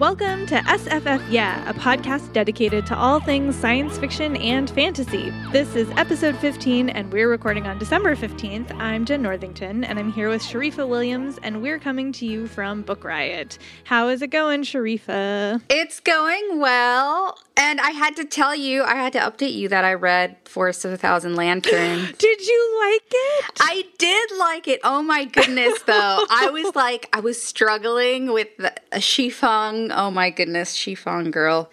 Welcome to SFF Yeah, a podcast dedicated to all things science fiction and fantasy. This is episode 15, and we're recording on December 15th. I'm Jenn Northington, and I'm here with Sharifah Williams, and we're coming to you from Book Riot. How is it going, Sharifah? It's going well. And I had to tell you, I had to update you that I read Forest of a Thousand Lanterns. Did you like it? I did like it. Oh my goodness, though. I was like, I was struggling with the, a Xifeng. Oh my goodness, Xifeng girl.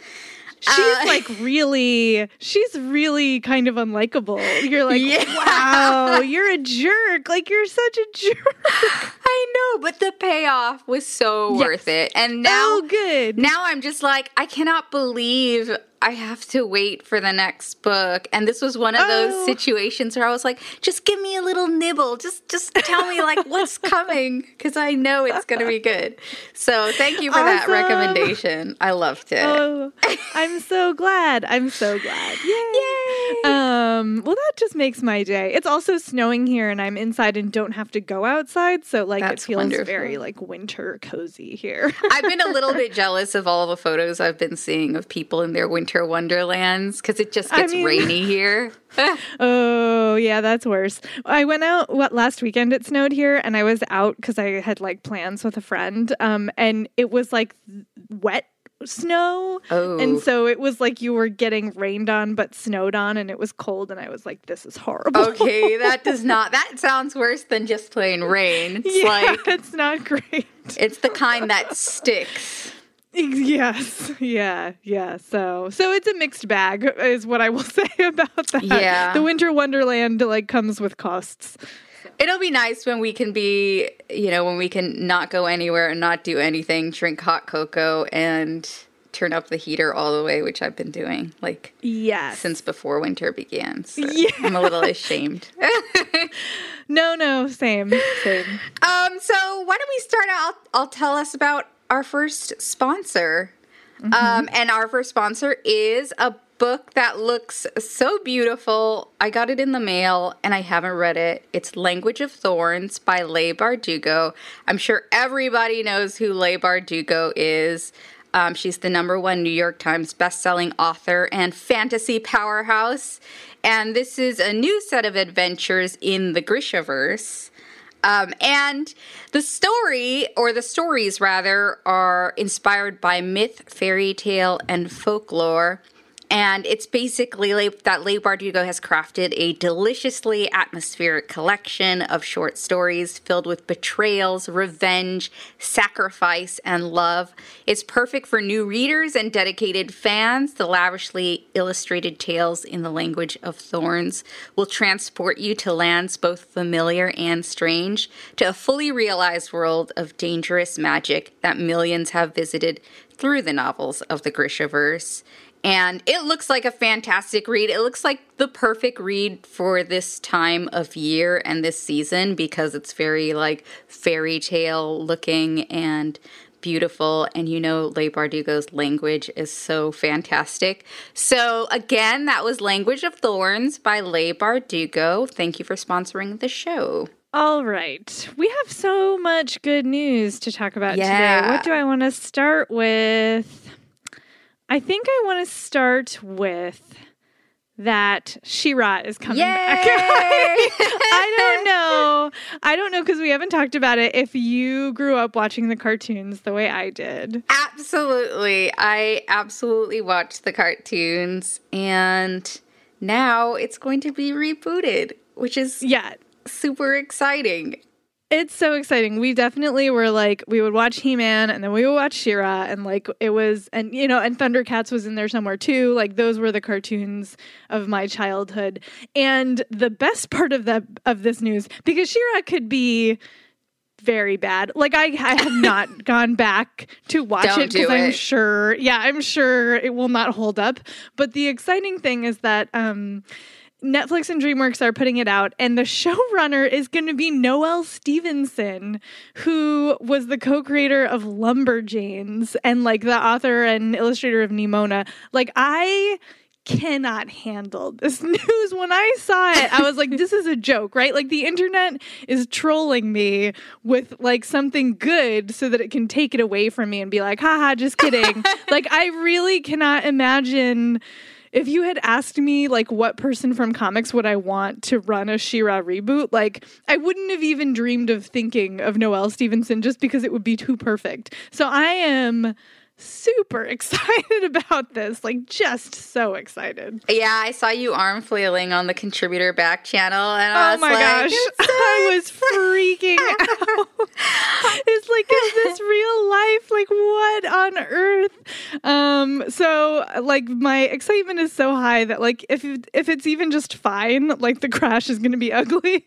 She's uh, like really, she's really kind of unlikable. You're like, yeah. wow, you're a jerk. Like you're such a jerk. I know, but the payoff was so yes. worth it. And now, oh, good. Now I'm just like, I cannot believe I have to wait for the next book. And this was one of those oh. situations where I was like, just give me a little nibble. Just just tell me like what's coming cuz I know it's going to be good. So, thank you for awesome. that recommendation. I loved it. Oh, I'm so glad. I'm so glad. Yay. Yay. Um, well that just makes my day. It's also snowing here and I'm inside and don't have to go outside, so like That's it feels wonderful. very like winter cozy here. I've been a little bit jealous of all the photos I've been seeing of people in their winter wonderlands because it just gets I mean, rainy here. oh yeah, that's worse. I went out what last weekend it snowed here, and I was out because I had like plans with a friend, um, and it was like wet snow. Oh. And so it was like you were getting rained on but snowed on and it was cold and I was like, this is horrible. Okay, that does not that sounds worse than just plain rain. It's yeah, like it's not great. It's the kind that sticks. Yes. Yeah. Yeah. So so it's a mixed bag is what I will say about that. Yeah. The winter wonderland like comes with costs. It'll be nice when we can be, you know, when we can not go anywhere and not do anything, drink hot cocoa and turn up the heater all the way, which I've been doing like yes. since before winter began. So yeah. I'm a little ashamed. no, no, same, same. Um, so why don't we start out? I'll, I'll tell us about our first sponsor. Mm-hmm. Um, and our first sponsor is a book that looks so beautiful. I got it in the mail and I haven't read it. It's Language of Thorns by Leigh Bardugo. I'm sure everybody knows who Leigh Bardugo is. Um, she's the number one New York Times bestselling author and fantasy powerhouse. And this is a new set of adventures in the Grishaverse. Um, and the story, or the stories rather, are inspired by myth, fairy tale, and folklore. And it's basically that Leigh Bardugo has crafted a deliciously atmospheric collection of short stories filled with betrayals, revenge, sacrifice, and love. It's perfect for new readers and dedicated fans. The lavishly illustrated tales in the language of thorns will transport you to lands both familiar and strange, to a fully realized world of dangerous magic that millions have visited through the novels of the Grishaverse. And it looks like a fantastic read. It looks like the perfect read for this time of year and this season because it's very like fairy tale looking and beautiful and you know Leigh Bardugo's language is so fantastic. So again, that was Language of Thorns by Leigh Bardugo. Thank you for sponsoring the show. All right. We have so much good news to talk about yeah. today. What do I want to start with? I think I want to start with that She-Ra is coming Yay! back. I don't know. I don't know because we haven't talked about it. If you grew up watching the cartoons the way I did, absolutely. I absolutely watched the cartoons, and now it's going to be rebooted, which is yeah super exciting. It's so exciting. We definitely were like, we would watch He Man and then we would watch She-Ra, and like it was, and you know, and Thundercats was in there somewhere too. Like those were the cartoons of my childhood. And the best part of that of this news, because She-Ra could be very bad. Like I, I have not gone back to watch Don't it because I'm sure, yeah, I'm sure it will not hold up. But the exciting thing is that um, Netflix and DreamWorks are putting it out, and the showrunner is going to be Noelle Stevenson, who was the co-creator of Lumberjanes and like the author and illustrator of Nimona. Like I cannot handle this news. When I saw it, I was like, this is a joke, right? Like the internet is trolling me with like something good so that it can take it away from me and be like, haha, just kidding. like I really cannot imagine if you had asked me like what person from comics would I want to run a She-Ra reboot, like I wouldn't have even dreamed of thinking of Noelle Stevenson just because it would be too perfect. So I am super excited about this, like just so excited. Yeah, I saw you arm flailing on the contributor back channel, and I Oh my like, gosh, I was freaking out. it's like, is this real life? Like, what on earth? Um, so like my excitement is so high that like if if it's even just fine, like the crash is gonna be ugly.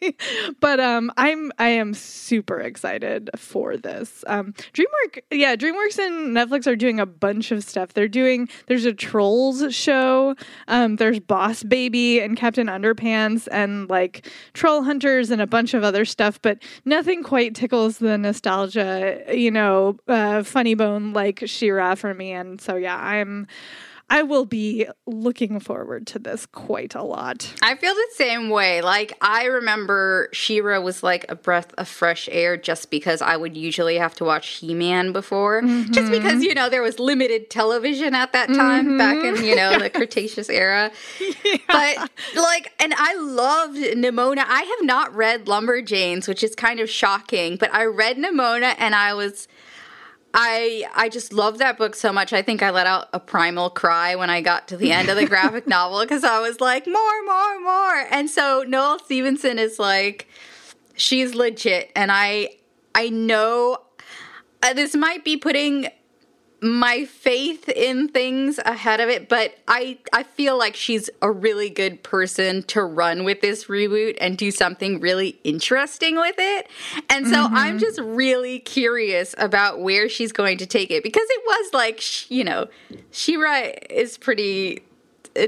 but um I'm I am super excited for this. Um DreamWorks yeah, DreamWorks and Netflix are doing a bunch of stuff. They're doing there's a Trolls show, um, there's Boss Baby and Captain Underpants and like Troll Hunters and a bunch of other stuff, but nothing quite tickles the nostalgia, you know, uh, funny bone like She-Ra for me. And so yeah, I'm I will be looking forward to this quite a lot. I feel the same way. Like I remember She-Ra was like a breath of fresh air just because I would usually have to watch He-Man before. Just mm-hmm. because, you know, there was limited television at that time mm-hmm. back in, you know, the Cretaceous era. But like and I loved Nimona. I have not read Lumberjanes, which is kind of shocking, but I read Nimona and I was I I just love that book so much. I think I let out a primal cry when I got to the end of the graphic novel because I was like, more, more, more. And so Noelle Stevenson is like, she's legit, and I I know uh, this might be putting my faith in things ahead of it, but I I feel like she's a really good person to run with this reboot and do something really interesting with it. And so mm-hmm. I'm just really curious about where she's going to take it because it was like, you know, She-Ra is pretty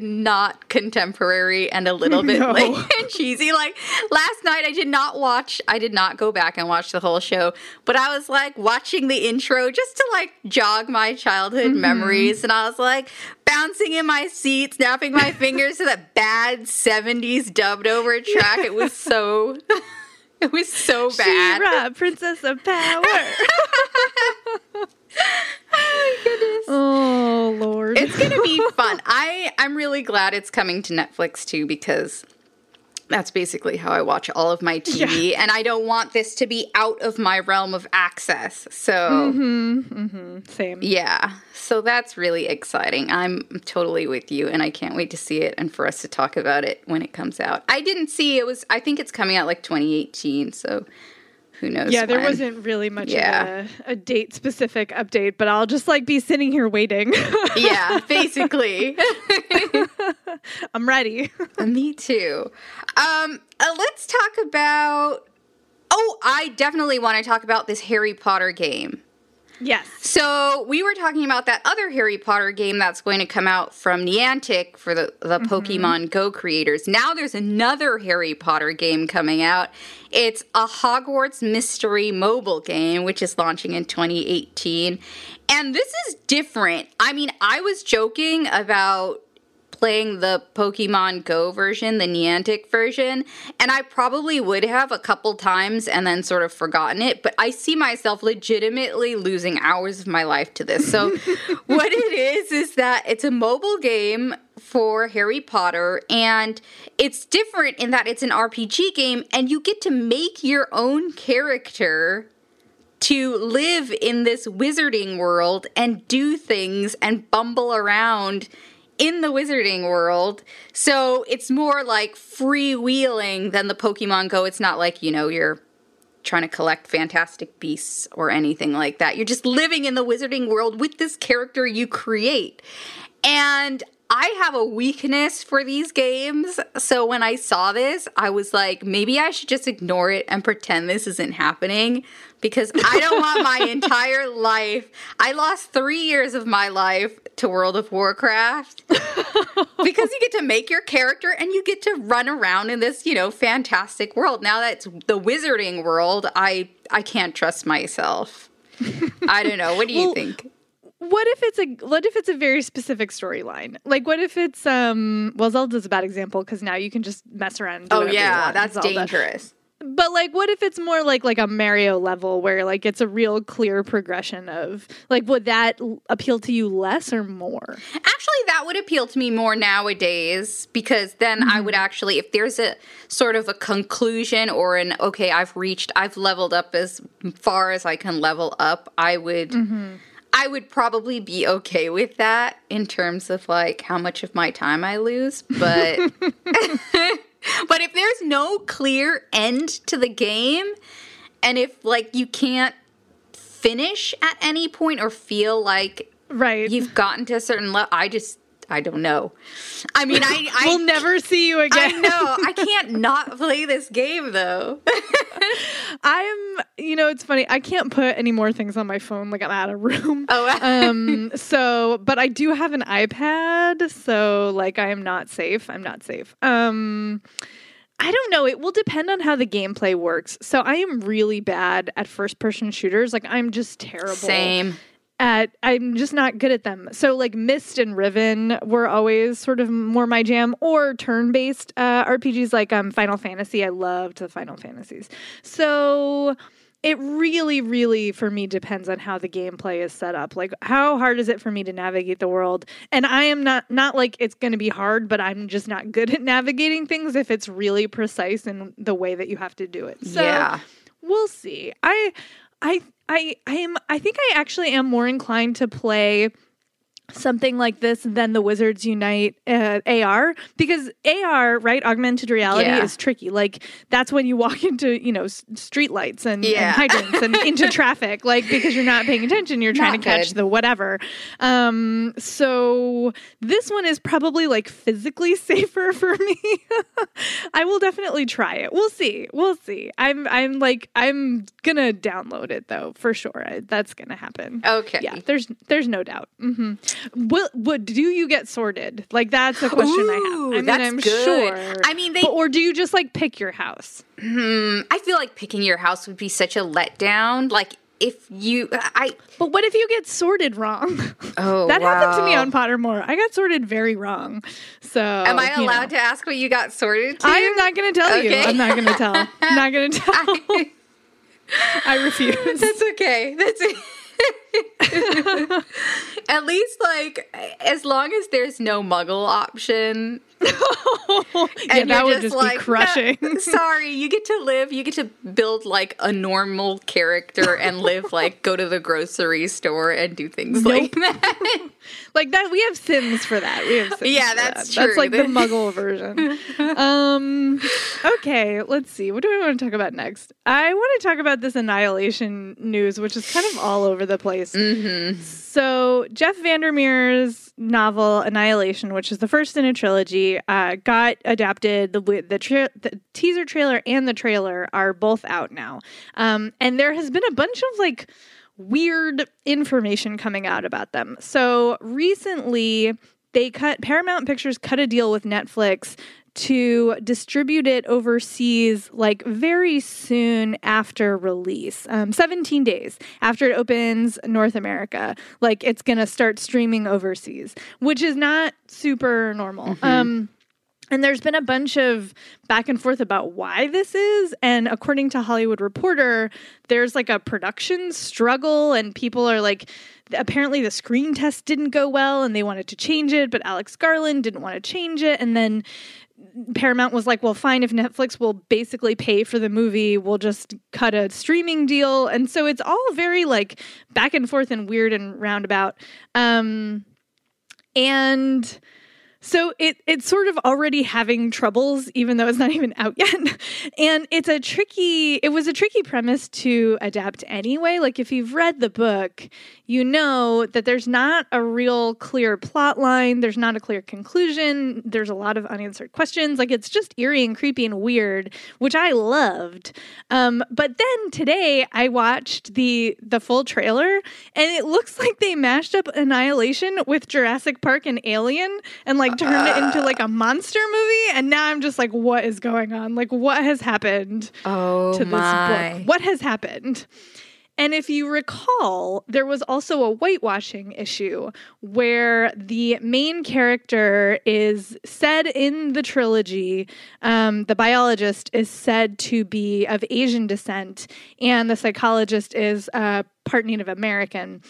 not contemporary and a little bit No. like cheesy. Like last night, I did not watch. I did not go back and watch the whole show, but I was like watching the intro just to like jog my childhood mm-hmm. memories, and I was like bouncing in my seat, snapping my fingers to that bad '70s dubbed over track. It was so. It was so bad. She-Ra, Princess of Power. Oh goodness. oh Lord. It's gonna be fun. I I'm really glad it's coming to Netflix too because that's basically how I watch all of my TV, and I don't want this to be out of my realm of access. So mm-hmm, mm-hmm. Same. yeah, so that's really exciting. I'm totally with you, and I can't wait to see it and for us to talk about it when it comes out. I didn't see it was. I think it's coming out like 2018. So who knows? Yeah, there when. wasn't really much Yeah. of a, a date specific update, but I'll just like be sitting here waiting. Yeah, basically. I'm ready. Me too. Um, uh, let's talk about. Oh, I definitely want to talk about this Harry Potter game. Yes. So we were talking about that other Harry Potter game that's going to come out from Niantic for the, the mm-hmm. Pokemon Go creators. Now there's another Harry Potter game coming out. It's a Hogwarts Mystery mobile game, which is launching in 2018. And this is different. I mean, I was joking about playing the Pokemon Go version, the Niantic version, and I probably would have a couple times and then sort of forgotten it, but I see myself legitimately losing hours of my life to this. So, what it is is that it's a mobile game for Harry Potter and it's different in that it's an RPG game and you get to make your own character to live in this wizarding world and do things and bumble around in the wizarding world. So it's more like freewheeling than the Pokemon Go. It's not like, you know, you're trying to collect fantastic beasts or anything like that. You're just living in the wizarding world with this character you create. And I have a weakness for these games. So when I saw this, I was like, maybe I should just ignore it and pretend this isn't happening because I don't want my entire life. I lost three years of my life to World of Warcraft because you get to make your character and you get to run around in this, you know, fantastic world. Now that's the wizarding world, I I can't trust myself. I don't know. What do you Well, think? What if it's a what if it's a very specific storyline? Like what if it's um well Zelda's a bad example because now you can just mess around. Oh yeah, that's Zelda. dangerous. But like what if it's more like like a Mario level where like it's a real clear progression of like would that appeal to you less or more? Actually, that would appeal to me more nowadays because then I would actually, if there's a sort of a conclusion or an okay, I've reached, I've leveled up as far as I can level up, I would. I would probably be okay with that in terms of like how much of my time I lose, but but if there's no clear end to the game and if like you can't finish at any point or feel like Right. you've gotten to a certain level. I just, I don't know. I mean, I, I, we'll never see you I again. know. I can't not play this game though. I'm, you know, it's funny. I can't put any more things on my phone. Like I'm out of room. Oh. um. So, but I do have an iPad. So, like, I am not safe. I'm not safe. Um. I don't know. It will depend on how the gameplay works. So I am really bad at first person shooters. Like I'm just terrible Same. At I'm just not good at them. So like Myst and Riven were always sort of more my jam, or turn-based uh, RPGs like um, Final Fantasy. I loved the Final Fantasies. So it really, really for me depends on how the gameplay is set up. Like how hard is it for me to navigate the world? And I am not not like it's going to be hard, but I'm just not good at navigating things if it's really precise in the way that you have to do it. So yeah. we'll see. I I I I am I think I actually am more inclined to play something like this than the Wizards Unite uh, AR because AR, right, augmented reality Yeah. is tricky. Like that's when you walk into, you know, s- street lights and, Yeah. and hydrants and into traffic like because you're not paying attention, you're trying Not to catch good. the whatever. Um so this one is probably like physically safer for me. I will definitely try it. We'll see. We'll see. I'm I'm like I'm to download it though, for sure. I, that's to happen. Okay. Yeah, there's there's no doubt. hmm Will would do you get sorted? Like that's a question I have. I mean, that's I'm good. sure. I mean, they- But- or do you just like pick your house? Hmm, I feel like picking your house would be such a letdown. Like if you, I. But what if you get sorted wrong? Oh, that happened to me on Pottermore. I got sorted very wrong. So Am I allowed know. to ask what you got sorted to? I am not going to tell you. I'm not going to tell. I'm not going to tell. I refuse. That's okay. That's At least, like, as long as there's no muggle option. yeah, and that would just like, be crushing. "No, sorry, you get to live, you get to build, like, a normal character and live, like, go to the grocery store and do things like that. Like that, we have Sims for that. We have Sims Yeah, that's that. That's like the Muggle version. um, okay, let's see. What do I want to talk about next? I want to talk about this Annihilation news, which is kind of all over the place. Mm-hmm. So Jeff VanderMeer's novel Annihilation, which is the first in a trilogy, uh, got adapted. The the, tra- the teaser trailer and the trailer are both out now, um, and there has been a bunch of like weird information coming out about them. So recently, they cut Paramount Pictures cut a deal with Netflix to distribute it overseas like very soon after release um, 17 days after it opens north america. Like it's gonna start streaming overseas which is not super normal. Um, and there's been a bunch of back and forth about why this is. And according to Hollywood Reporter, there's like a production struggle, and people are like, apparently the screen test didn't go well and they wanted to change it, but Alex Garland didn't want to change it. And then Paramount was like, well, fine, if Netflix will basically pay for the movie, we'll just cut a streaming deal. And so it's all very like back and forth and weird and roundabout. Um, and So it it's sort of already having troubles, even though it's not even out yet. and it's a tricky. It was a tricky premise to adapt anyway. Like if you've read the book, you know that there's not a real clear plot line. There's not a clear conclusion. There's a lot of unanswered questions. Like it's just eerie and creepy and weird, which I loved. Um, but then today I watched the the full trailer, and it looks like they mashed up Annihilation with Jurassic Park and Alien, and like turned it into like a monster movie and now i'm just like what is going on? Like what has happened oh, to this my. book what has happened? And if you recall, there was also a whitewashing issue where the main character is said in the trilogy, um, the biologist is said to be of Asian descent, and the psychologist is uh, part Native American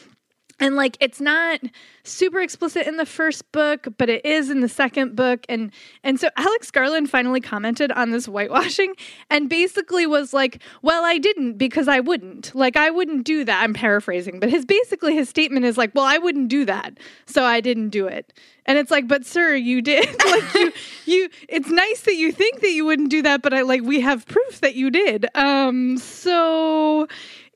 and like it's not super explicit in the first book but it is in the second book. And and so alex garland finally commented on this whitewashing and basically was like well i didn't because i wouldn't. Like i wouldn't do that. I'm paraphrasing but his basically his statement is like well i wouldn't do that so i didn't do it. And it's like but sir you did. Like you you it's nice that you think that you wouldn't do that but i like we have proof that you did. Um so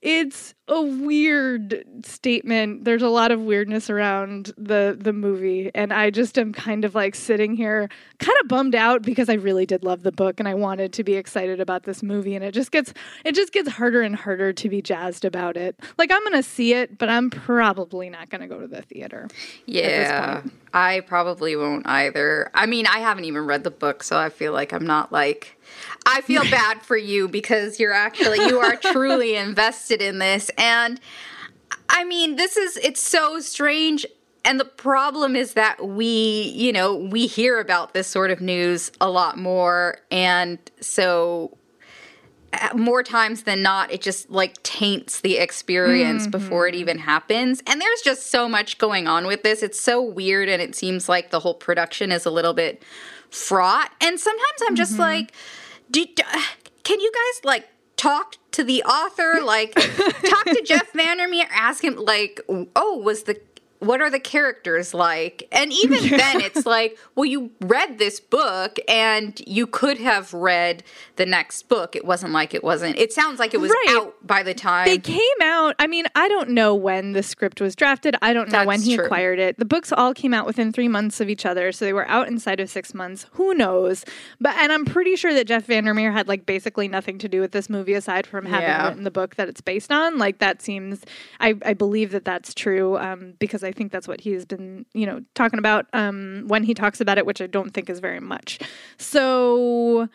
it's a weird statement. There's a lot of weirdness around the the movie and I just am kind of like sitting here kind of bummed out because I really did love the book and I wanted to be excited about this movie and it just gets it just gets harder and harder to be jazzed about it. Like I'm going to see it, but I'm probably not going to go to the theater. Yeah. I probably won't either. I mean, I haven't even read the book, so I feel like I'm not like I feel bad for you because you're actually you are truly invested in this and I mean, this is it's so strange. And the problem is that we, you know, we hear about this sort of news a lot more. And so uh, more times than not it just like taints the experience mm-hmm. before it even happens. And there's just so much going on with this. It's so weird and it seems like the whole production is a little bit fraught. And sometimes i'm just mm-hmm. like did, can you guys like talk to the author? Like, talk to Jeff VanderMeer, ask him, like, oh, was the what are the characters like? And even yeah. then, it's like, well, you read this book and you could have read the next book. It wasn't like it wasn't. It sounds like it was right. out by the time they came out. I mean, I don't know when the script was drafted. I don't know That's when he true. acquired it. The books all came out within three months of each other, so they were out inside of six months. Who knows? But and I'm pretty sure that Jeff VanderMeer had like basically nothing to do with this movie aside from having yeah. written the book that it's based on. Like that seems, I I believe that that's true um, because I think that's what he's been, you know, talking about um, when he talks about it, which I don't think is very much. So,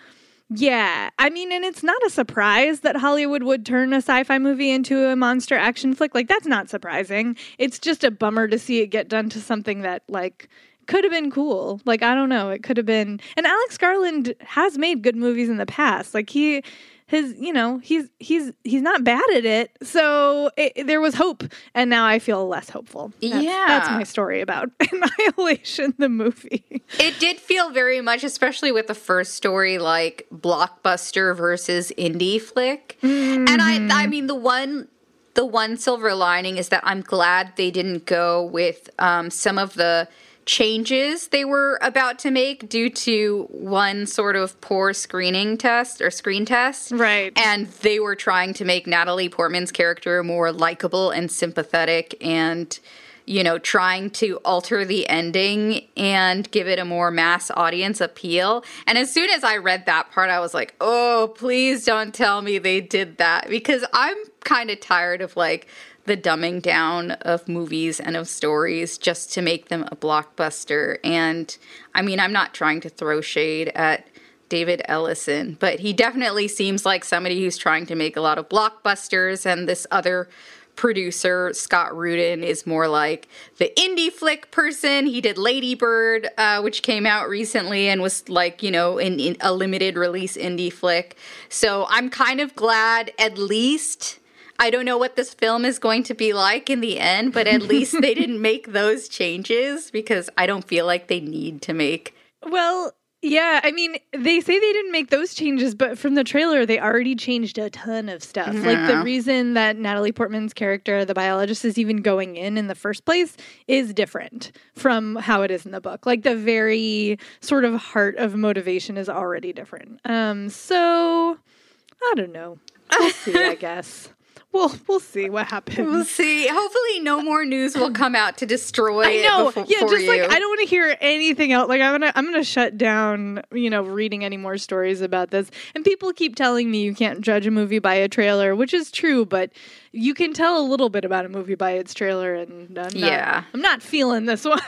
yeah, I mean, and it's not a surprise that Hollywood would turn a sci fi movie into a monster action flick. Like, that's not surprising. It's just a bummer to see it get done to something that, like, could have been cool. Like, I don't know. It could have been. And Alex Garland has made good movies in the past. Like, he his you know he's he's he's not bad at it. So it, there was hope and now i feel less hopeful. That's, yeah. that's my story about annihilation the movie. It did feel very much especially with the first story like blockbuster versus indie flick. Mm-hmm. and i i mean the one the one silver lining is that i'm glad they didn't go with um, some of the changes they were about to make due to one sort of poor screening test or screen test. Right. And they were trying to make Natalie Portman's character more likable and sympathetic and you know, trying to alter the ending and give it a more mass audience appeal. And as soon as I read that part, I was like, oh, please don't tell me they did that because I'm kind of tired of like the dumbing down of movies and of stories just to make them a blockbuster. And I mean, I'm not trying to throw shade at David Ellison, but he definitely seems like somebody who's trying to make a lot of blockbusters. And this other producer, Scott Rudin, is more like the indie flick person. He did Lady Bird, uh, which came out recently and was like, you know, in, in a limited release indie flick. So I'm kind of glad at least I don't know what this film is going to be like in the end, but at least they didn't make those changes because I don't feel like they need to make. Well, Yeah, I mean, they say they didn't make those changes, but from the trailer, they already changed a ton of stuff. Mm-hmm. Like the reason that Natalie Portman's character, the biologist, is even going in in the first place is different from how it is in the book. Like the very sort of heart of motivation is already different. Um, so I don't know. We'll see, I guess. We'll we'll see what happens. We'll see. Hopefully, no more news will come out to destroy. I know. Before, yeah, just you. like I don't want to hear anything else. Like I'm gonna I'm gonna shut down. You know, reading any more stories about this. And people keep telling me you can't judge a movie by a trailer, which is true, but you can tell a little bit about a movie by its trailer. And I'm not, yeah, I'm not feeling this one.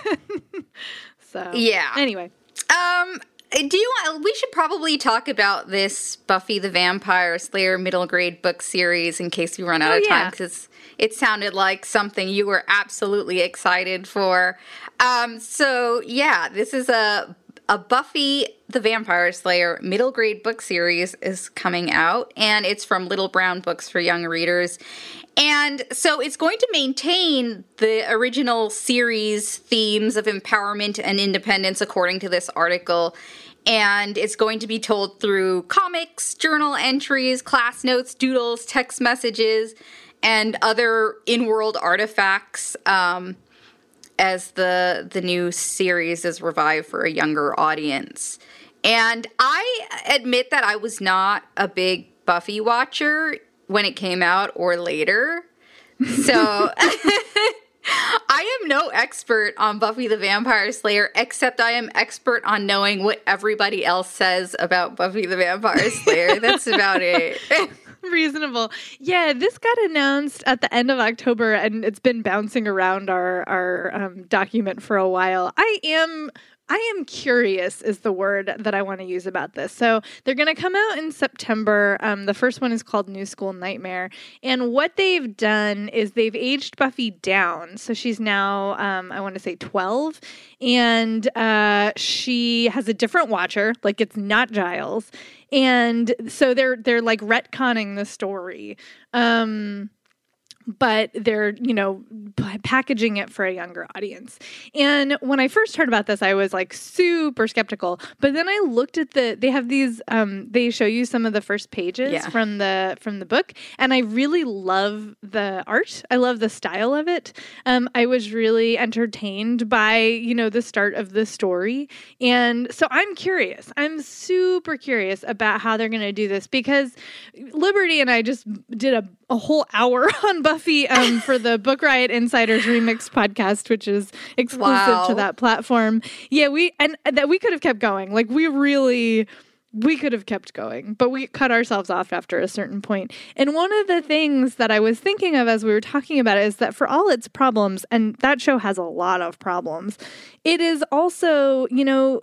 so yeah. Anyway. Um, do you want we should probably talk about this buffy the vampire slayer middle grade book series in case we run out oh, of time because it sounded like something you were absolutely excited for. Um, so yeah this is a a buffy the vampire slayer middle grade book series is coming out and it's from little brown books for young readers and so it's going to maintain the original series themes of empowerment and independence according to this article and it's going to be told through comics, journal entries, class notes, doodles, text messages, and other in-world artifacts. Um, as the the new series is revived for a younger audience, and I admit that I was not a big Buffy watcher when it came out or later, so. I am no expert on Buffy the Vampire Slayer, except I am expert on knowing what everybody else says about Buffy the Vampire Slayer. That's about it. Reasonable. Yeah, this got announced at the end of October and it's been bouncing around our our um, document for a while. I am I am curious is the word that I want to use about this. So they're going to come out in September. Um, the first one is called New School Nightmare, and what they've done is they've aged Buffy down. So she's now um, I want to say twelve, and uh, she has a different Watcher. Like it's not Giles, and so they're they're like retconning the story. Um, but they're you know packaging it for a younger audience. And when i first heard about this i was like super skeptical. But then i looked at the they have these um they show you some of the first pages Yeah. from the from the book and i really love the art. I love the style of it. Um i was really entertained by you know the start of the story. And so i'm curious. I'm super curious about how they're going to do this because liberty and i just did a, a whole hour on buffy um, for the book riot insiders Remix podcast which is exclusive Wow. to that platform yeah we and that we could have kept going like we really we could have kept going, but we cut ourselves off after a certain point. And one of the things that I was thinking of as we were talking about it is that for all its problems, and that show has a lot of problems, it is also, you know,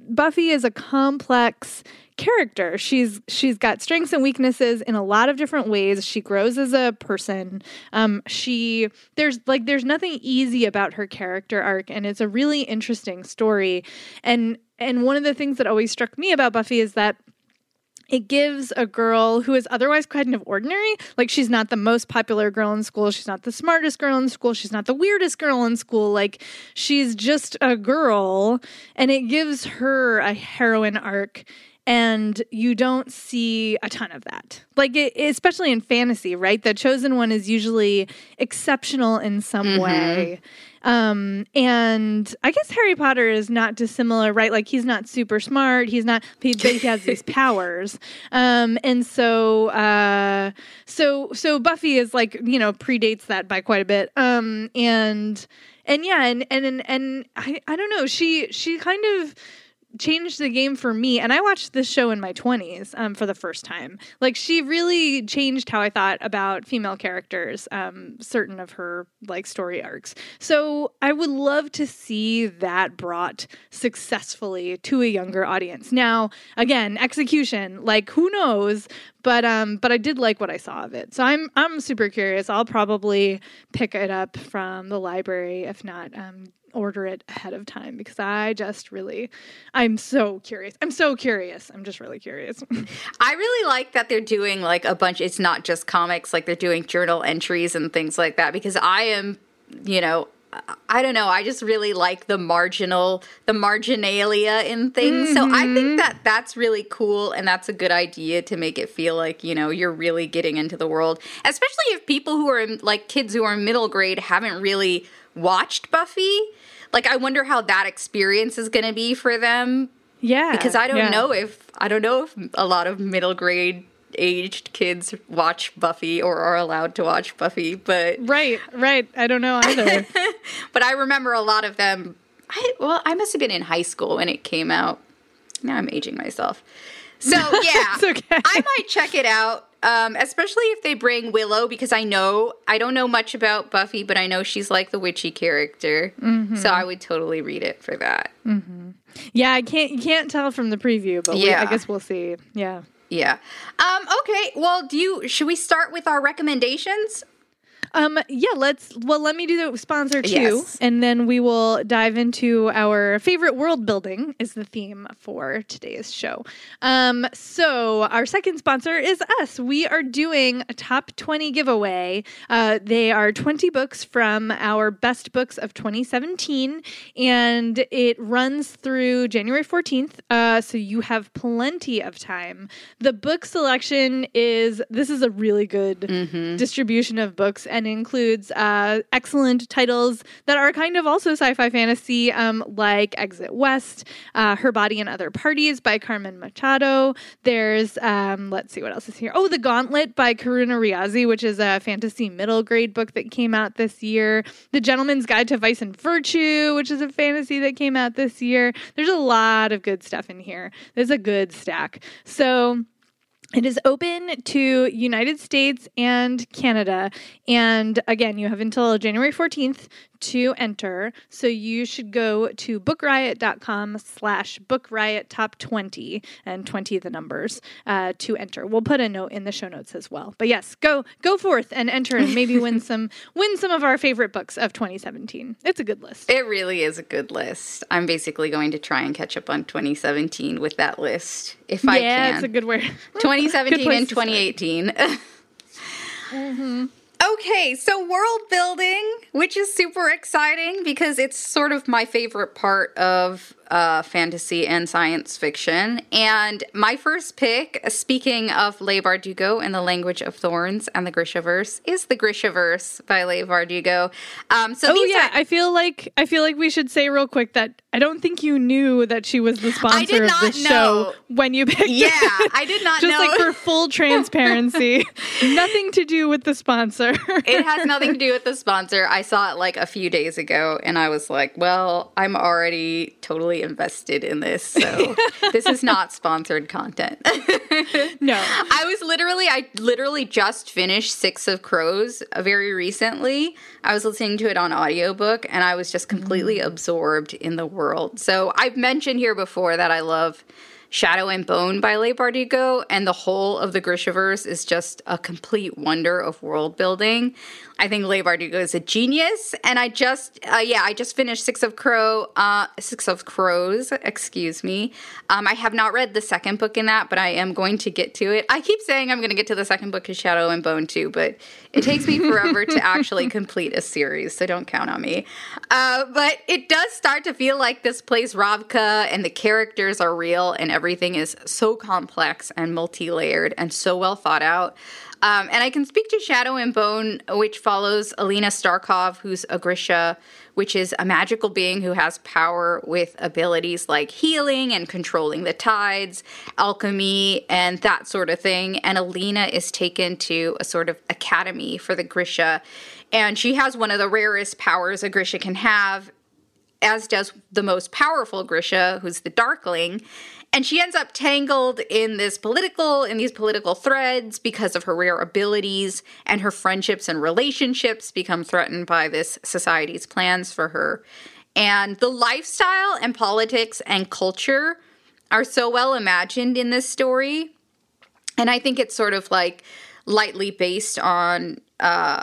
Buffy is a complex character. She's she's got strengths and weaknesses in a lot of different ways. She grows as a person. Um, she there's like there's nothing easy about her character arc, and it's a really interesting story. And and one of the things that always struck me about Buffy is that it gives a girl who is otherwise kind of ordinary like she's not the most popular girl in school she's not the smartest girl in school she's not the weirdest girl in school like she's just a girl. And it gives her a heroine arc and you don't see a ton of that. Like it, especially in fantasy right? The chosen one is usually exceptional in some way. Um and i guess harry potter is not dissimilar right? Like he's not super smart. He's not he, but he has these powers. Um and so uh so so buffy is like you know predates that by quite a bit. Um and and yeah and and and, and i i don't know. She she kind of changed the game for me and i watched this show in my 20s um, for the first time. Like she really changed how i thought about female characters um, certain of her like story arcs. So i would love to see that brought successfully to a younger audience. Now again execution like who knows? But um but i did like what i saw of it. So i'm i'm super curious. I'll probably pick it up from the library if not um order it ahead of time because I just really I'm so curious. I'm so curious. I'm just really curious. I really like that they're doing like a bunch. It's not just comics, like they're doing journal entries and things like that. Because I am, you know, I don't know. I just really like the marginal, the marginalia in things. Mm-hmm. So I think mm-hmm. that that's really cool, and that's a good idea to make it feel like you know you're really getting into the world, especially if people who are like kids who are in middle grade haven't really watched Buffy. Like, I wonder how that experience is going to be for them. Yeah, because I don't yeah. know if I don't know if a lot of middle grade aged kids watch Buffy or are allowed to watch Buffy, but right, right. I don't know either. but I remember a lot of them. I well, I must have been in high school when it came out. Now I'm aging myself. So yeah, okay. I might check it out. Um, especially if they bring Willow, because I know I don't know much about Buffy, but I know she's like the witchy character, mm-hmm. so I would totally read it for that. Mm-hmm. Yeah, I can't you can't tell from the preview, but yeah. We, I guess we'll see. Yeah. Yeah. Um, okay. Well, do you should we start with our recommendations? Um, yeah, let's. Well, let me do the sponsor too, yes. and then we will dive into our favorite world building. Is the theme for today's show. Um, so our second sponsor is us. We are doing a top twenty giveaway. Uh, they are twenty books from our best books of 2017, and it runs through January 14th. Uh, so you have plenty of time. The book selection is this is a really good mm-hmm. distribution of books and includes uh, excellent titles that are kind of also sci fi fantasy, um, like Exit West, uh, Her Body and Other Parties by Carmen Machado. There's, um, let's see what else is here. Oh, The Gauntlet by Karuna Riazi, which is a fantasy middle grade book that came out this year. The Gentleman's Guide to Vice and Virtue, which is a fantasy that came out this year. There's a lot of good stuff in here. There's a good stack. So, it is open to United States and Canada. And again, you have until January 14th to enter. So you should go to bookriot.com slash bookriot top 20 and 20 the numbers uh, to enter. We'll put a note in the show notes as well. But yes, go go forth and enter and maybe win some win some of our favorite books of 2017. It's a good list. It really is a good list. I'm basically going to try and catch up on 2017 with that list if yeah, I can. Yeah, it's a good word. 2017 good and 2018. mm-hmm. Okay, so world building, which is super exciting because it's sort of my favorite part of uh, fantasy and science fiction. And my first pick, speaking of Leigh Bardugo and the language of thorns and the Grishaverse, is the Grishaverse by Leigh Bardugo. Um, so oh yeah, are- I feel like I feel like we should say real quick that I don't think you knew that she was the sponsor of this know. show when you picked yeah, it. I did not Just know. like for full transparency, nothing to do with the sponsor. it has nothing to do with the sponsor. I saw it like a few days ago, and I was like, well, I'm already totally invested in this. So this is not sponsored content. no. I was literally, I literally just finished Six of Crows very recently. I was listening to it on audiobook and I was just completely mm. absorbed in the world. So I've mentioned here before that I love Shadow and Bone by Leigh Bardugo, and the whole of the Grishaverse is just a complete wonder of world building. I think Leigh Bardugo is a genius, and I just, uh, yeah, I just finished Six of Crow, uh, Six of Crows, excuse me. Um, I have not read the second book in that, but I am going to get to it. I keep saying I'm going to get to the second book of Shadow and Bone too, but it takes me forever to actually complete a series, so don't count on me. Uh, but it does start to feel like this place Ravka, and the characters are real, and everything is so complex and multi-layered and so well thought out. Um, and I can speak to Shadow and Bone, which follows Alina Starkov, who's a Grisha, which is a magical being who has power with abilities like healing and controlling the tides, alchemy, and that sort of thing. And Alina is taken to a sort of academy for the Grisha. And she has one of the rarest powers a Grisha can have, as does the most powerful Grisha, who's the Darkling. And she ends up tangled in this political in these political threads because of her rare abilities and her friendships and relationships become threatened by this society's plans for her. And the lifestyle and politics and culture are so well imagined in this story. And i think it's sort of like lightly based on uh,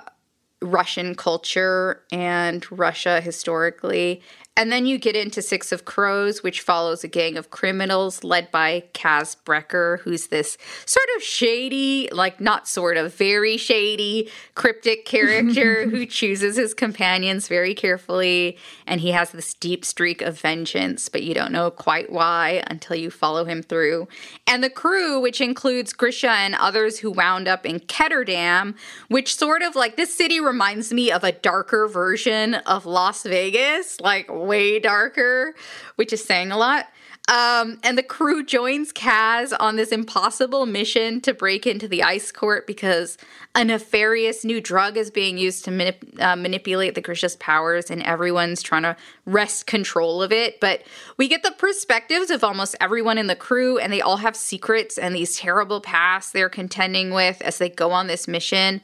Russian culture and Russia historically and then you get into Six of Crows, which follows a gang of criminals led by Kaz Brekker, who's this sort of shady, like not sort of, very shady, cryptic character who chooses his companions very carefully. And he has this deep streak of vengeance, but you don't know quite why until you follow him through. And the crew, which includes Grisha and others who wound up in Ketterdam, which sort of like this city reminds me of a darker version of Las Vegas, like way darker, which is saying a lot. Um, and the crew joins Kaz on this impossible mission to break into the ice court because a nefarious new drug is being used to manip- uh, manipulate the Grisha's powers, and everyone's trying to wrest control of it. But we get the perspectives of almost everyone in the crew, and they all have secrets and these terrible pasts they're contending with as they go on this mission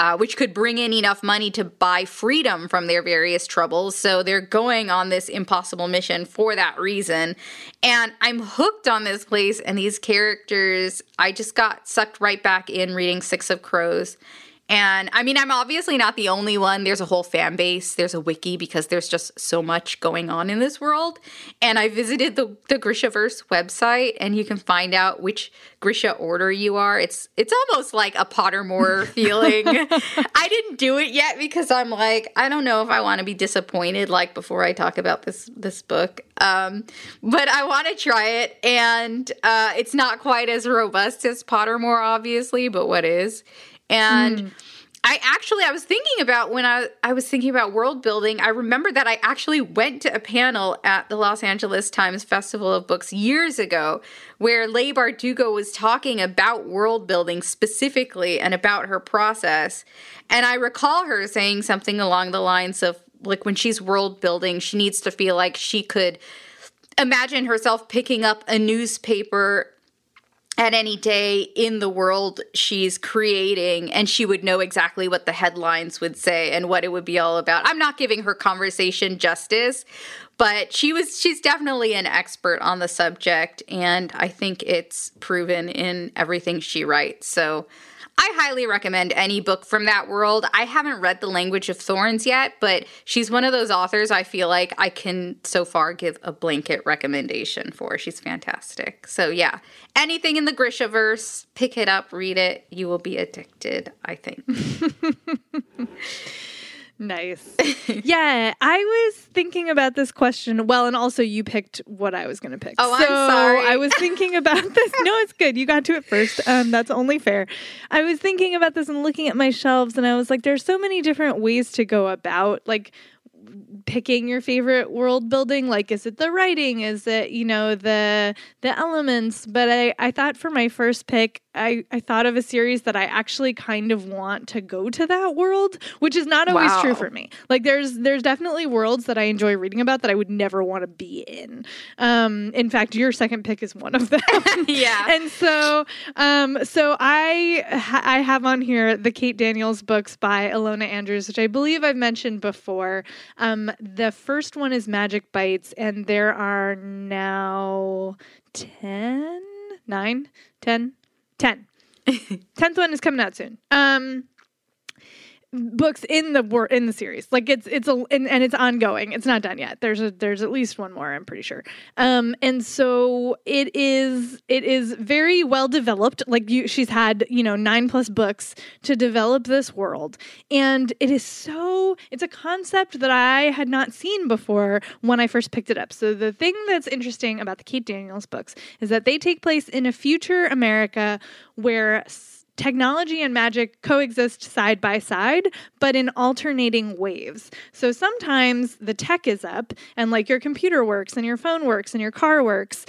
uh, which could bring in enough money to buy freedom from their various troubles. So they're going on this impossible mission for that reason. And I'm hooked on this place and these characters. I just got sucked right back in reading Six of Crows. And I mean, I'm obviously not the only one. There's a whole fan base. There's a wiki because there's just so much going on in this world. And I visited the the Grishaverse website, and you can find out which Grisha order you are. It's it's almost like a Pottermore feeling. I didn't do it yet because I'm like, I don't know if I want to be disappointed. Like before I talk about this this book, um, but I want to try it, and uh, it's not quite as robust as Pottermore, obviously, but what is and mm. I actually I was thinking about when I I was thinking about world building, I remember that I actually went to a panel at the Los Angeles Times Festival of Books years ago where Leigh Bardugo was talking about world building specifically and about her process. And I recall her saying something along the lines of like when she's world building, she needs to feel like she could imagine herself picking up a newspaper at any day in the world she's creating and she would know exactly what the headlines would say and what it would be all about. I'm not giving her conversation justice, but she was she's definitely an expert on the subject and I think it's proven in everything she writes. So I highly recommend any book from that world. I haven't read The Language of Thorns yet, but she's one of those authors I feel like I can so far give a blanket recommendation for. She's fantastic. So, yeah, anything in the Grishaverse, pick it up, read it. You will be addicted, I think. Nice. yeah, I was thinking about this question. Well, and also you picked what I was going to pick. Oh, so I'm sorry. I was thinking about this. No, it's good. You got to it first. Um, that's only fair. I was thinking about this and looking at my shelves, and I was like, there's so many different ways to go about like picking your favorite world building like is it the writing is it you know the the elements but i i thought for my first pick i i thought of a series that i actually kind of want to go to that world which is not always wow. true for me. Like there's there's definitely worlds that i enjoy reading about that i would never want to be in. Um in fact your second pick is one of them. Yeah. And so um so i i have on here the kate daniels books by ilona andrews which i believe i've mentioned before. Um, the first one is Magic Bites, and there are now 10, 9, 10, 10. 10th one is coming out soon. Um, books in the wor- in the series. Like it's it's a and, and, it's ongoing. It's not done yet. There's a there's at least one more. I'm pretty sure. Um, and so it is it is very well developed. Like you, she's had you know nine plus books to develop this world, and it is so it's a concept that I had not seen before when I first picked it up. So the thing that's interesting about the Kate Daniels books is that they take place in a future America where technology and magic coexist side by side, but in alternating waves. So sometimes the tech is up and like your computer works and your phone works and your car works.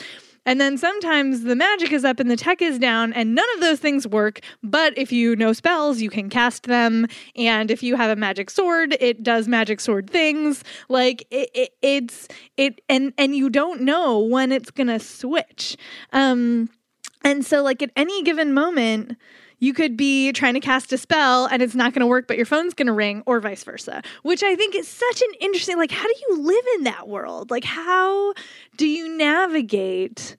And then sometimes the magic is up and the tech is down, and none of those things work. But if you know spells, you can cast them. And if you have a magic sword, it does magic sword things. Like it, it it's it, and and you don't know when it's gonna switch. Um, and so like at any given moment, you could be trying to cast a spell and it's not going to work, but your phone's going to ring, or vice versa, which I think is such an interesting, like, how do you live in that world? Like, how do you navigate?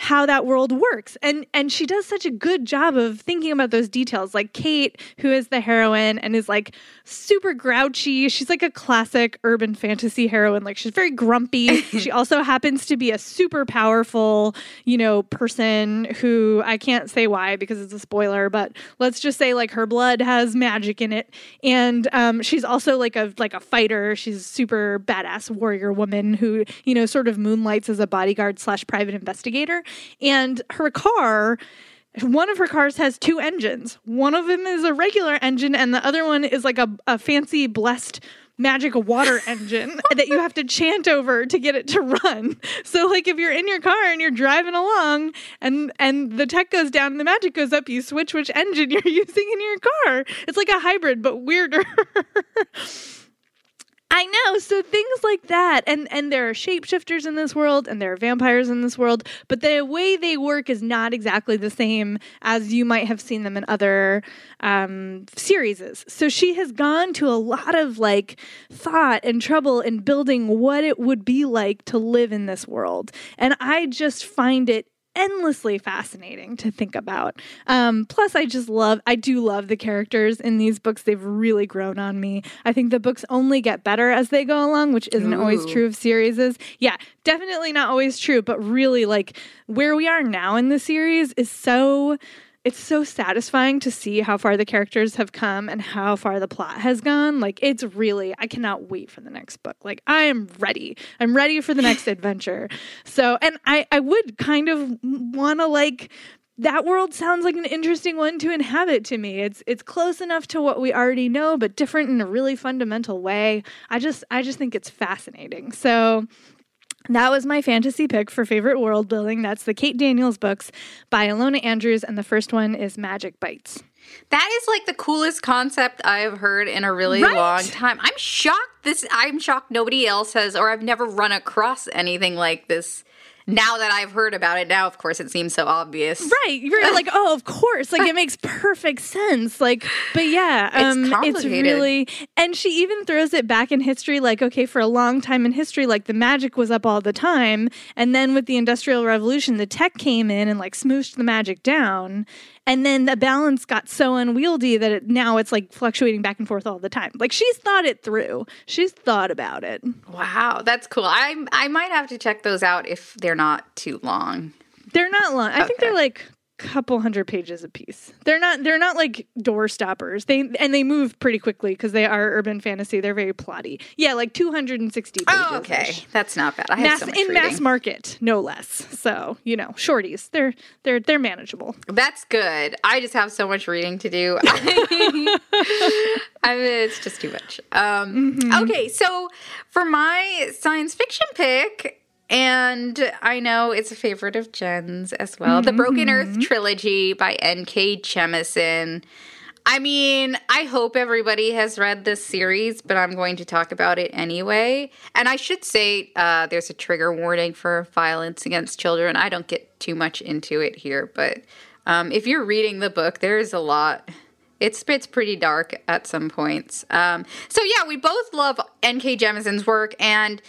How that world works. And and she does such a good job of thinking about those details like kate who is the heroine and is like super grouchy. She's like a classic urban fantasy heroine. Like she's very grumpy. She also happens to be a super powerful you know person who i can't say why because it's a spoiler but let's just say like her blood has magic in it. And um, she's also like a like a fighter. She's super badass warrior woman who you know sort of moonlights as a bodyguard slash private investigator and her car one of her cars has two engines. One of them is a regular engine, and the other one is like a, a fancy blessed magic water engine that you have to chant over to get it to run. So like if you're in your car and you're driving along and and the tech goes down and the magic goes up, you switch which engine you're using in your car. It's like a hybrid but weirder. I know. So things like that, and and there are shapeshifters in this world, and there are vampires in this world, but the way they work is not exactly the same as you might have seen them in other um, series. So she has gone to a lot of like thought and trouble in building what it would be like to live in this world, and I just find it endlessly fascinating to think about. Um, plus, I just love, I do love the characters in these books. They've really grown on me. I think the books only get better as they go along, which isn't Ooh. always true of series. Yeah, definitely not always true, but really, like where we are now in the series is so it's so satisfying to see how far the characters have come and how far the plot has gone. Like it's really I cannot wait for the next book. Like I am ready. I'm ready for the next adventure. So and I I would kind of want to like that world sounds like an interesting one to inhabit to me. It's it's close enough to what we already know, but different in a really fundamental way. I just I just think it's fascinating. So that was my fantasy pick for favorite world building. That's the Kate Daniels books by Ilona Andrews, and the first one is Magic Bites. That is like the coolest concept I have heard in a really right? long time. I'm shocked this I'm shocked nobody else has or I've never run across anything like this now that I've heard about it, now of course it seems so obvious. Right. You're like, oh, of course. Like it makes perfect sense. Like, but yeah, um, it's, it's really, and she even throws it back in history. Like, okay, for a long time in history, like the magic was up all the time, and then with the Industrial Revolution, the tech came in and like smooshed the magic down, and then the balance got so unwieldy that it, now it's like fluctuating back and forth all the time. Like she's thought it through. She's thought about it. Wow, that's cool. I I might have to check those out if they're not too long. They're not long. I okay. think they're like couple hundred pages a piece. They're not they're not like door stoppers. They and they move pretty quickly because they are urban fantasy. They're very plotty. Yeah, like 260 pages. Oh, okay. That's not bad. I have mass, so in reading. mass market, no less. So, you know, shorties. They're they're they're manageable. That's good. I just have so much reading to do. I mean, it's just too much. Um, mm-hmm. okay, so for my science fiction pick, and I know it's a favorite of Jenn's as well. Mm-hmm. The Broken Earth mm-hmm. trilogy by N.K. Jemisin. I mean, I hope everybody has read this series, but I'm going to talk about it anyway. And I should say uh, there's a trigger warning for violence against children. I don't get too much into it here, but um, if you're reading the book, there is a lot. It's it's pretty dark at some points. Um, so yeah, we both love N.K. Jemisin's work, and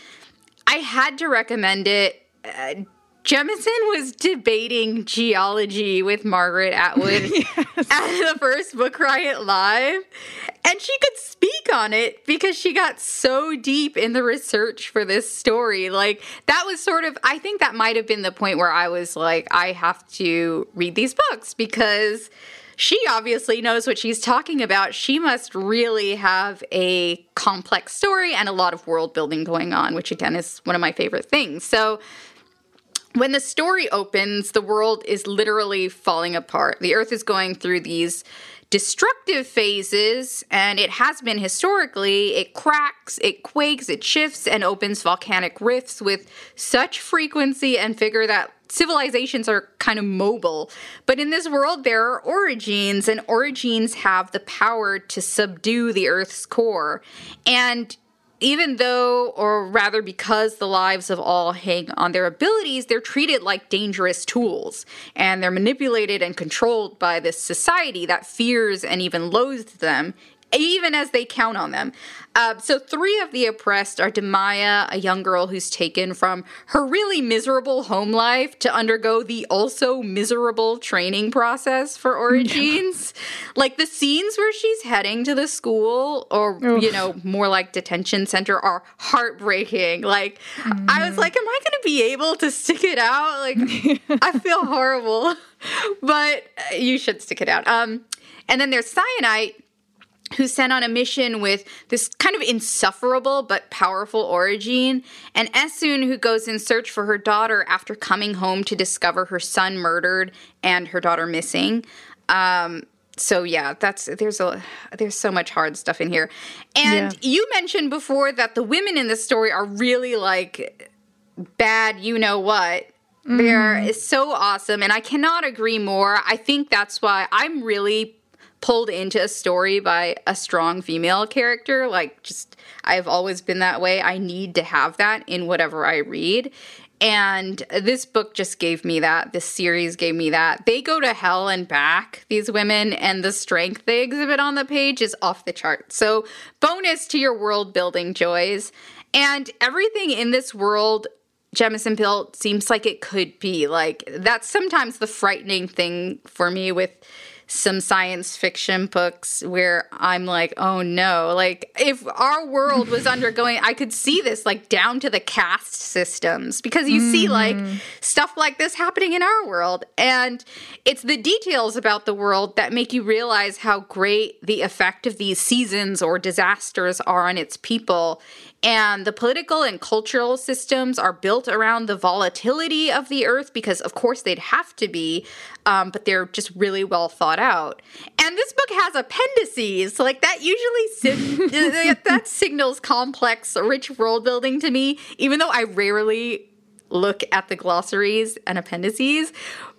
I had to recommend it. Uh, Jemisin was debating geology with Margaret Atwood yes. at the first Book Riot Live. And she could speak on it because she got so deep in the research for this story. Like, that was sort of, I think that might have been the point where I was like, I have to read these books because she obviously knows what she's talking about. She must really have a complex story and a lot of world building going on, which again is one of my favorite things. So, when the story opens, the world is literally falling apart. The earth is going through these destructive phases, and it has been historically. It cracks, it quakes, it shifts, and opens volcanic rifts with such frequency and vigor that civilizations are kind of mobile. But in this world, there are orogenes, and orogenes have the power to subdue the Earth's core. And even though, or rather because the lives of all hang on their abilities, they're treated like dangerous tools. And they're manipulated and controlled by this society that fears and even loathes them even as they count on them. Uh, so, three of the oppressed are Damaya, a young girl who's taken from her really miserable home life to undergo the also miserable training process for orogenes. like the scenes where she's heading to the school, or, Oof. you know, more like detention center, are heartbreaking. Like, mm. I was mm. like, am I going to be able to stick it out? Like, I feel horrible. but you should stick it out. Um, and then there's Syenite who's sent on a mission with this kind of insufferable but powerful orogene, and Essun, who goes in search for her daughter after coming home to discover her son murdered and her daughter missing. Um, so yeah, that's there's a there's so much hard stuff in here. And yeah. you mentioned before that the women in this story are really like bad, you know what. Mm-hmm. They're so awesome, and I cannot agree more. I think that's why I'm really pulled into a story by a strong female character. Like, just, I've always been that way. I need to have that in whatever I read. And this book just gave me that. This series gave me that. They go to hell and back, these women, and the strength they exhibit on the page is off the chart. So, bonus to your world building joys. And everything in this world Jemisin built seems like it could be. Like, that's sometimes the frightening thing for me with some science fiction books where I'm like, oh no, like if our world was undergoing, I could see this like down to the caste systems because you mm-hmm. see like stuff like this happening in our world. And it's the details about the world that make you realize how great the effect of these seasons or disasters are on its people and the political and cultural systems are built around the volatility of the earth because, of course, they'd have to be, um, but they're just really well thought out. And this book has appendices. Like that usually that signals complex, rich world building to me, even though I rarely look at the glossaries and appendices.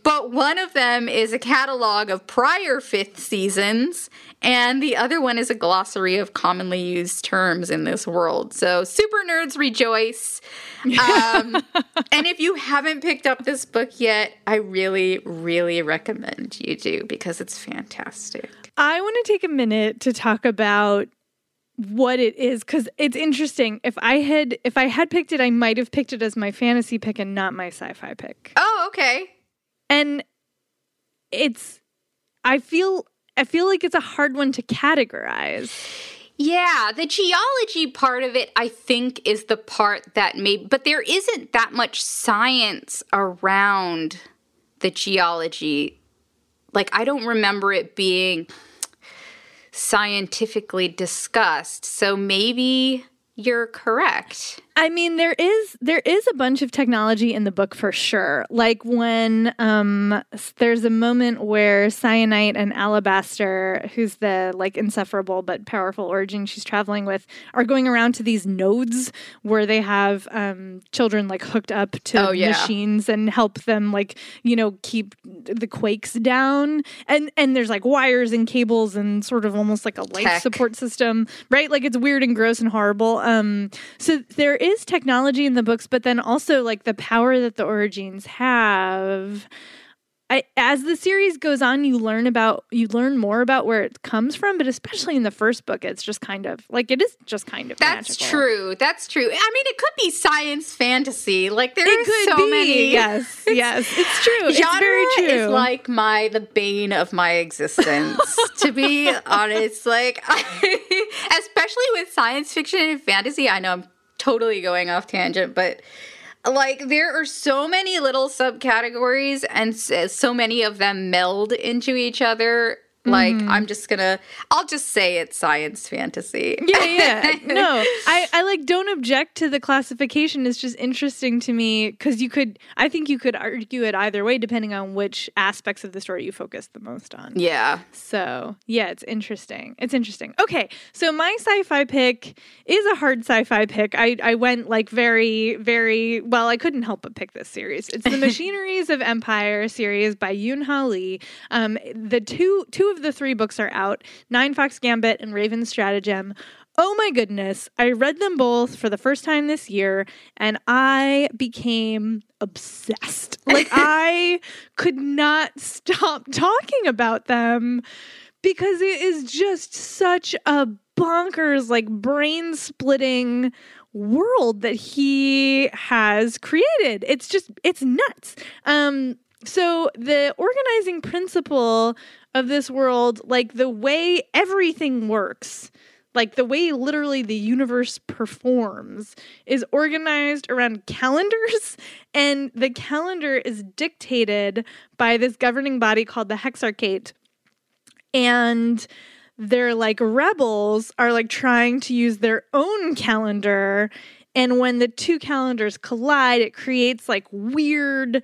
But one of them is a catalog of prior fifth seasons, and the other one is a glossary of commonly used terms in this world. So, super nerds rejoice. Um, and if you haven't picked up this book yet, I really, really recommend you do because it's fantastic. I want to take a minute to talk about what it is because it's interesting if i had if i had picked it i might have picked it as my fantasy pick and not my sci-fi pick oh okay and it's i feel i feel like it's a hard one to categorize yeah, the geology part of it, I think, is the part that may, but there isn't that much science around the geology. Like, I don't remember it being scientifically discussed. So maybe you're correct. I mean, there is there is a bunch of technology in the book for sure. Like when um, there's a moment where Syenite and Alabaster, who's the like insufferable but powerful orogene she's traveling with, are going around to these nodes where they have um, children like hooked up to oh, yeah. machines and help them like you know keep the quakes down. And and there's like wires and cables and sort of almost like a life Tech. support system, right? Like it's weird and gross and horrible. Um, so there is technology in the books, but then also like the power that the orogenes have I, as the series goes on, you learn about you learn more about where it comes from, but especially in the first book, it's just kind of like it is just kind of that's magical. true. That's true. I mean, it could be science fantasy. Like there it are so be. many. Yes, yes, it's true. Genre it's very true. is like my the bane of my existence. to be honest, like I, especially with science fiction and fantasy, I know I'm totally going off tangent, but like there are so many little subcategories and so many of them meld into each other like mm. I'm just gonna I'll just say it's science fantasy. Yeah, yeah. no. I, I like don't object to the classification. It's just interesting to me because you could I think you could argue it either way depending on which aspects of the story you focus the most on. Yeah. So yeah, it's interesting. It's interesting. Okay. So my sci-fi pick is a hard sci-fi pick. I, I went like very, very well, I couldn't help but pick this series. It's the Machineries of Empire series by Yoon Ha Lee. Um the two two of the three books are out Nine Fox Gambit and Raven Stratagem. Oh my goodness. I read them both for the first time this year and I became obsessed. Like, I could not stop talking about them because it is just such a bonkers, like brain splitting world that he has created. It's just it's nuts. Um so the organizing principle of this world, like the way everything works, like the way literally the universe performs is organized around calendars and the calendar is dictated by this governing body called the hexarchate. And their like rebels are like trying to use their own calendar and when the two calendars collide it creates like weird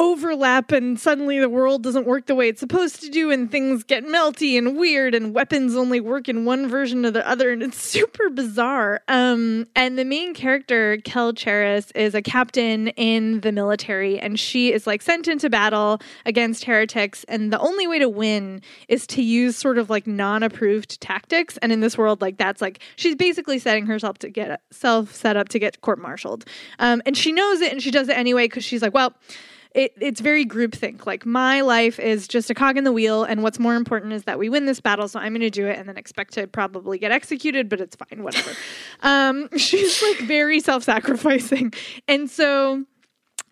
overlap and suddenly the world doesn't work the way it's supposed to do and things get melty and weird and weapons only work in one version of the other and it's super bizarre. Um and the main character kel cheris is a captain in the military and she is like sent into battle against heretics and the only way to win is to use sort of like non-approved tactics. And in this world like that's like she's basically setting herself to get self set up to get court-martialed. Um and she knows it and she does it anyway because she's like well it, it's very groupthink. Like my life is just a cog in the wheel, and what's more important is that we win this battle. So I'm going to do it, and then expect to probably get executed, but it's fine, whatever. um, she's like very self-sacrificing, and so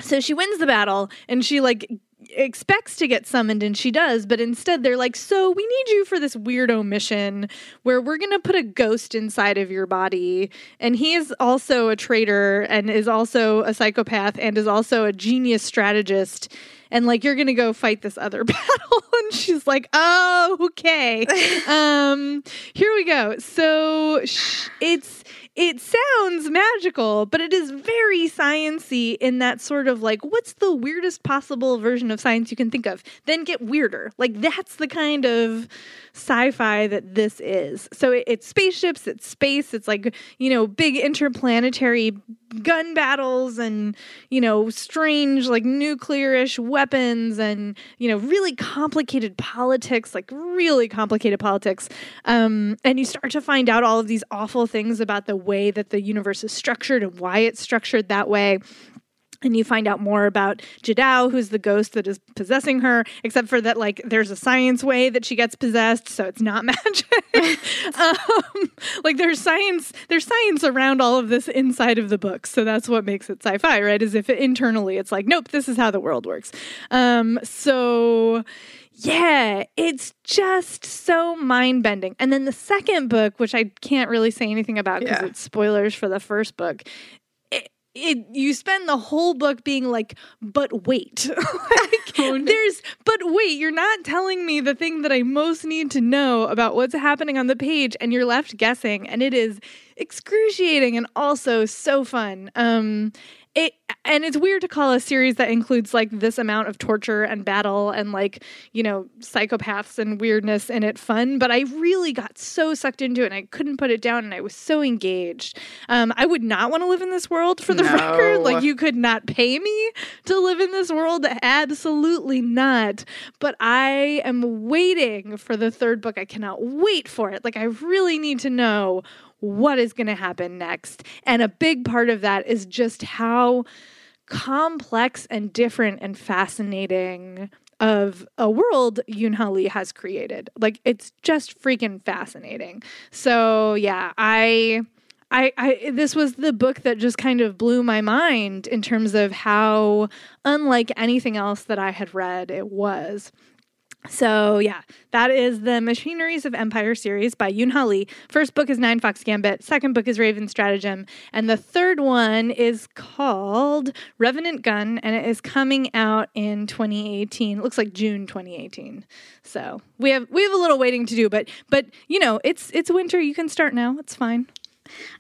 so she wins the battle, and she like expects to get summoned and she does but instead they're like so we need you for this weirdo mission where we're going to put a ghost inside of your body and he is also a traitor and is also a psychopath and is also a genius strategist and like you're going to go fight this other battle. And she's like oh okay. Um here we go. So sh- it's it sounds magical, but it is very sciency in that sort of like, what's the weirdest possible version of science you can think of? Then get weirder. Like that's the kind of sci-fi that this is. So it, it's spaceships, it's space, it's like you know big interplanetary gun battles and you know strange like nuclearish weapons and you know really complicated politics, like really complicated politics. Um, and you start to find out all of these awful things about the way that the universe is structured and why it's structured that way. And you find out more about Jedao, who's the ghost that is possessing her, except for that, like, there's a science way that she gets possessed, so it's not magic. um, like, there's science, there's science around all of this inside of the book, so that's what makes it sci-fi, right? Is if it, internally it's like, nope, this is how the world works. Um, so yeah, it's just so mind bending. And then the second book, which I can't really say anything about because Yeah. it's spoilers for the first book. It, it you spend the whole book being like, but wait, like, there's, but wait, you're not telling me the thing that I most need to know about what's happening on the page, and you're left guessing, and it is excruciating and also so fun. Um, it and it's weird to call a series that includes like this amount of torture and battle and like you know psychopaths and weirdness in it fun but i really got so sucked into it and i couldn't put it down and i was so engaged. Um, i would not want to live in this world for the No. record. Like you could not pay me to live in this world. Absolutely not. But i am waiting for the third book. I cannot wait for it. Like i really need to know what is going to happen next. And a big part of that is just how complex and different and fascinating of a world Yoon Lee has created. Like it's just freaking fascinating. So yeah, I I, I this was the book that just kind of blew my mind in terms of how unlike anything else that I had read it was. So yeah, that is the Machineries of Empire series by Yoon Ha Lee. First book is Nine Fox Gambit. Second book is Raven Stratagem, and the third one is called Revenant Gun, and it is coming out in 2018. It looks like June 2018. So we have we have a little waiting to do, but but you know it's it's winter. You can start now. It's fine.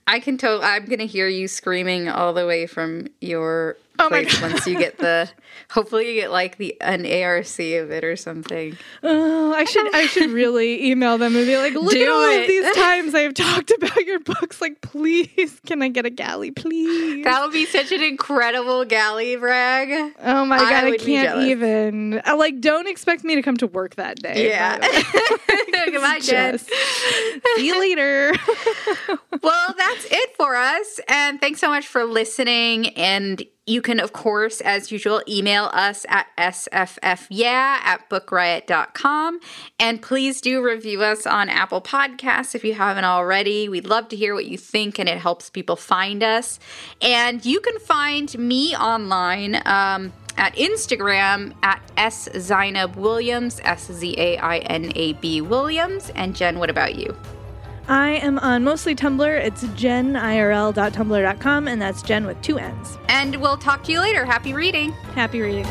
I can tell. I'm gonna hear you screaming all the way from your Oh my place once you get the. Hopefully, you get like the an ARC of it or something. Oh, I should I should really email them and be like, look Do at all it." of these times I've talked about your books. Like, please, can I get a galley, please? That would be such an incredible galley brag. Oh my god, I, be can't even. I, like, don't expect me to come to work that day. Yeah. Goodbye, Jenn. See you later. well, that's it for us. And thanks so much for listening. And you can, of course, as usual, email us at sffyeah at bookriot.com. And please do review us on Apple Podcasts if you haven't already. We'd love to hear what you think, and it helps people find us. And you can find me online. Um, at Instagram at S Williams, S Z A I N A B Williams. And Jenn, what about you? I am on mostly Tumblr. It's jennirl.tumblr.com, and that's Jenn with two N's. And we'll talk to you later. Happy reading. Happy reading.